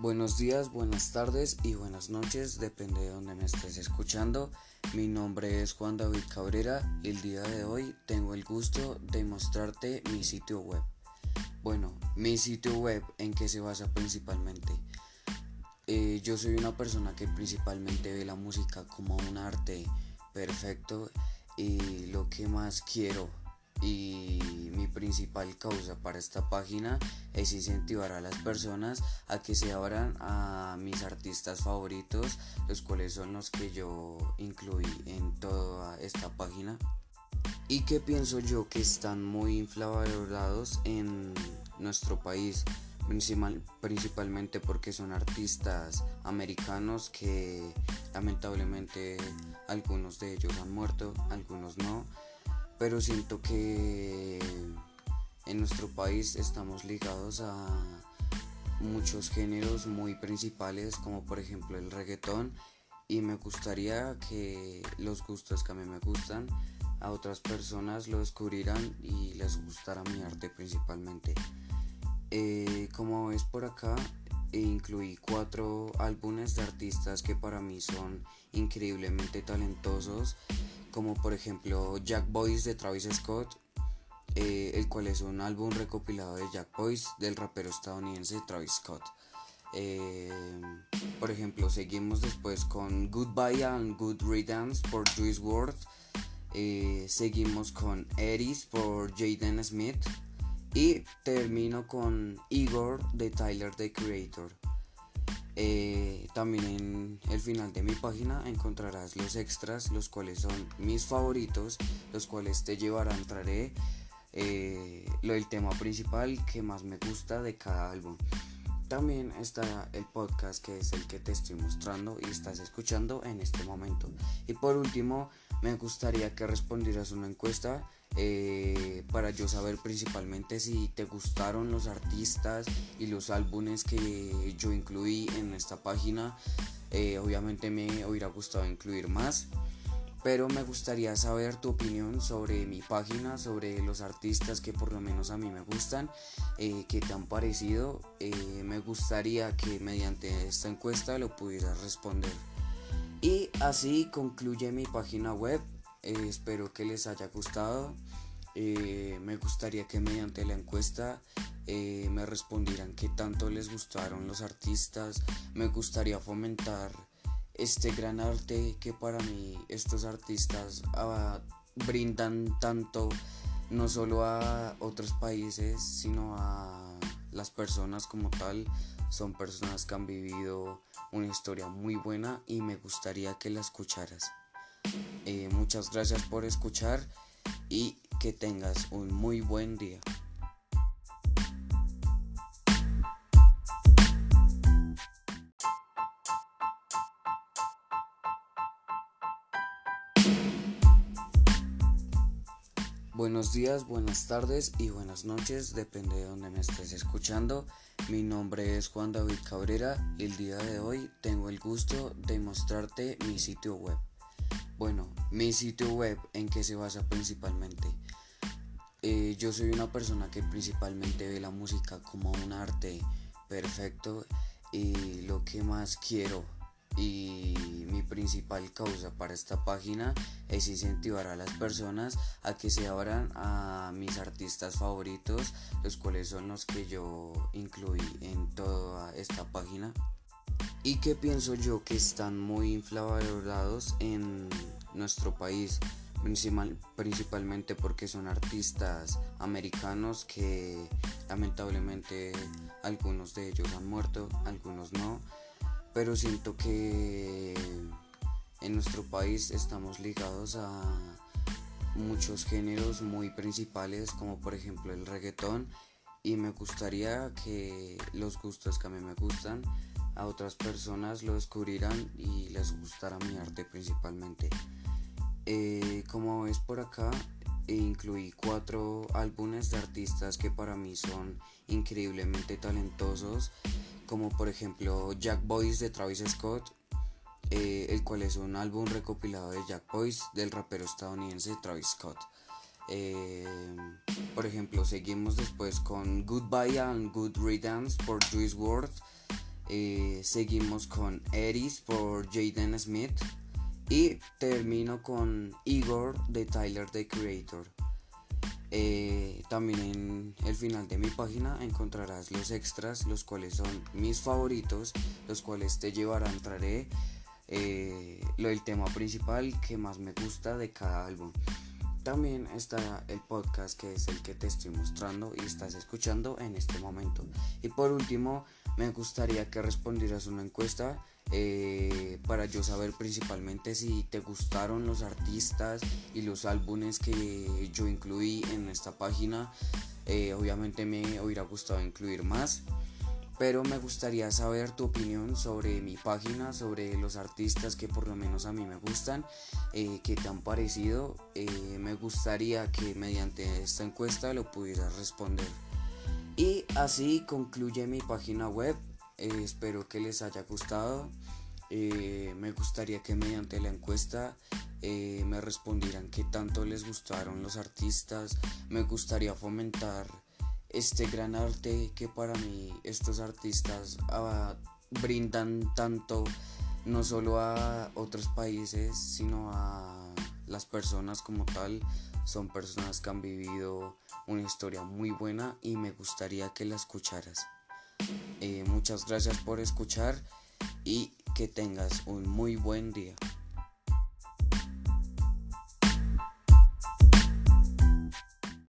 Buenos días, buenas tardes y buenas noches, depende de donde me estés escuchando. Mi nombre es Juan David Cabrera y el día de hoy tengo el gusto de mostrarte mi sitio web. Bueno, mi sitio web en qué se basa principalmente. Eh, yo soy una persona que principalmente ve la música como un arte perfecto y lo que más quiero y mi principal causa para esta página es incentivar a las personas a que se abran a mis artistas favoritos, los cuales son los que yo incluí en toda esta página y que pienso yo que están muy infravalorados en nuestro país. principalmente porque son artistas americanos que lamentablemente algunos de ellos han muerto, algunos no pero siento que en nuestro país estamos ligados a muchos géneros muy principales como por ejemplo el reggaetón y me gustaría que los gustos que a mí me gustan a otras personas lo descubrirán y les gustará mi arte principalmente. Eh, como ves por acá, incluí cuatro álbumes de artistas que para mí son increíblemente talentosos como por ejemplo Jack Boys de Travis Scott, eh, el cual es un álbum recopilado de Jack Boys del rapero estadounidense Travis Scott. Eh, por ejemplo, seguimos después con Goodbye and Good Riddance por Juice WRLD. Eh, seguimos con Eris por Jaden Smith. Y termino con Igor de Tyler the Creator. Eh, también en el final de mi página encontrarás los extras, los cuales son mis favoritos, los cuales te llevarán, traeré eh, lo del tema principal que más me gusta de cada álbum. También está el podcast que es el que te estoy mostrando y estás escuchando en este momento. Y por último, me gustaría que respondieras una encuesta eh, para yo saber principalmente si te gustaron los artistas y los álbumes que yo incluí en esta página. Eh, obviamente me hubiera gustado incluir más pero me gustaría saber tu opinión sobre mi página, sobre los artistas que por lo menos a mí me gustan, eh, que te han parecido. Eh, me gustaría que mediante esta encuesta lo pudieras responder. Y así concluye mi página web. Eh, espero que les haya gustado. me gustaría que mediante la encuesta me respondieran qué tanto les gustaron los artistas. Me gustaría fomentar este gran arte que para mí estos artistas ah, brindan tanto no solo a otros países sino a las personas como tal. Son personas que han vivido una historia muy buena y me gustaría que la escucharas. Eh, muchas gracias por escuchar y que tengas un muy buen día Buenos días, buenas tardes y buenas noches, depende de donde me estés escuchando. Mi nombre es Juan David Cabrera y el día de hoy tengo el gusto de mostrarte mi sitio web. Bueno, mi sitio web en qué se basa principalmente. Eh, yo soy una persona que principalmente ve la música como un arte perfecto y lo que más quiero y mi principal causa para esta página es incentivar a las personas a que se abran a mis artistas favoritos, los cuales son los que yo incluí en toda esta página y que pienso yo que están muy infravalorados en nuestro país. principalmente porque son artistas americanos que lamentablemente algunos de ellos han muerto, algunos no pero siento que en nuestro país estamos ligados a muchos géneros muy principales como por ejemplo el reggaetón y me gustaría que los gustos que a mí me gustan a otras personas lo descubrirán y les gustará mi arte principalmente. Eh, como ves por acá, incluí cuatro álbumes de artistas que para mí son increíblemente talentosos como por ejemplo Jack Boys de Travis Scott, eh, el cual es un álbum recopilado de Jack Boys del rapero estadounidense Travis Scott. Eh, por ejemplo, seguimos después con Goodbye and Good Riddance por Juice WRLD. Eh, seguimos con Eris por Jaden Smith. Y termino con Igor de Tyler the Creator. Eh, también en el final de mi página encontrarás los extras, los cuales son mis favoritos, los cuales te llevarán, traeré eh, lo del tema principal que más me gusta de cada álbum. También está el podcast que es el que te estoy mostrando y estás escuchando en este momento. Y por último, me gustaría que respondieras una encuesta eh, para yo saber principalmente si te gustaron los artistas y los álbumes que yo incluí en esta página. Eh, obviamente me hubiera gustado incluir más pero me gustaría saber tu opinión sobre mi página, sobre los artistas que por lo menos a mí me gustan, eh, que te han parecido. Eh, me gustaría que mediante esta encuesta lo pudieras responder. Y así concluye mi página web. Eh, espero que les haya gustado. me gustaría que mediante la encuesta me respondieran qué tanto les gustaron los artistas. Me gustaría fomentar este gran arte que para mí estos artistas ah, brindan tanto no solo a otros países sino a las personas como tal son personas que han vivido una historia muy buena y me gustaría que la escucharas eh, muchas gracias por escuchar y que tengas un muy buen día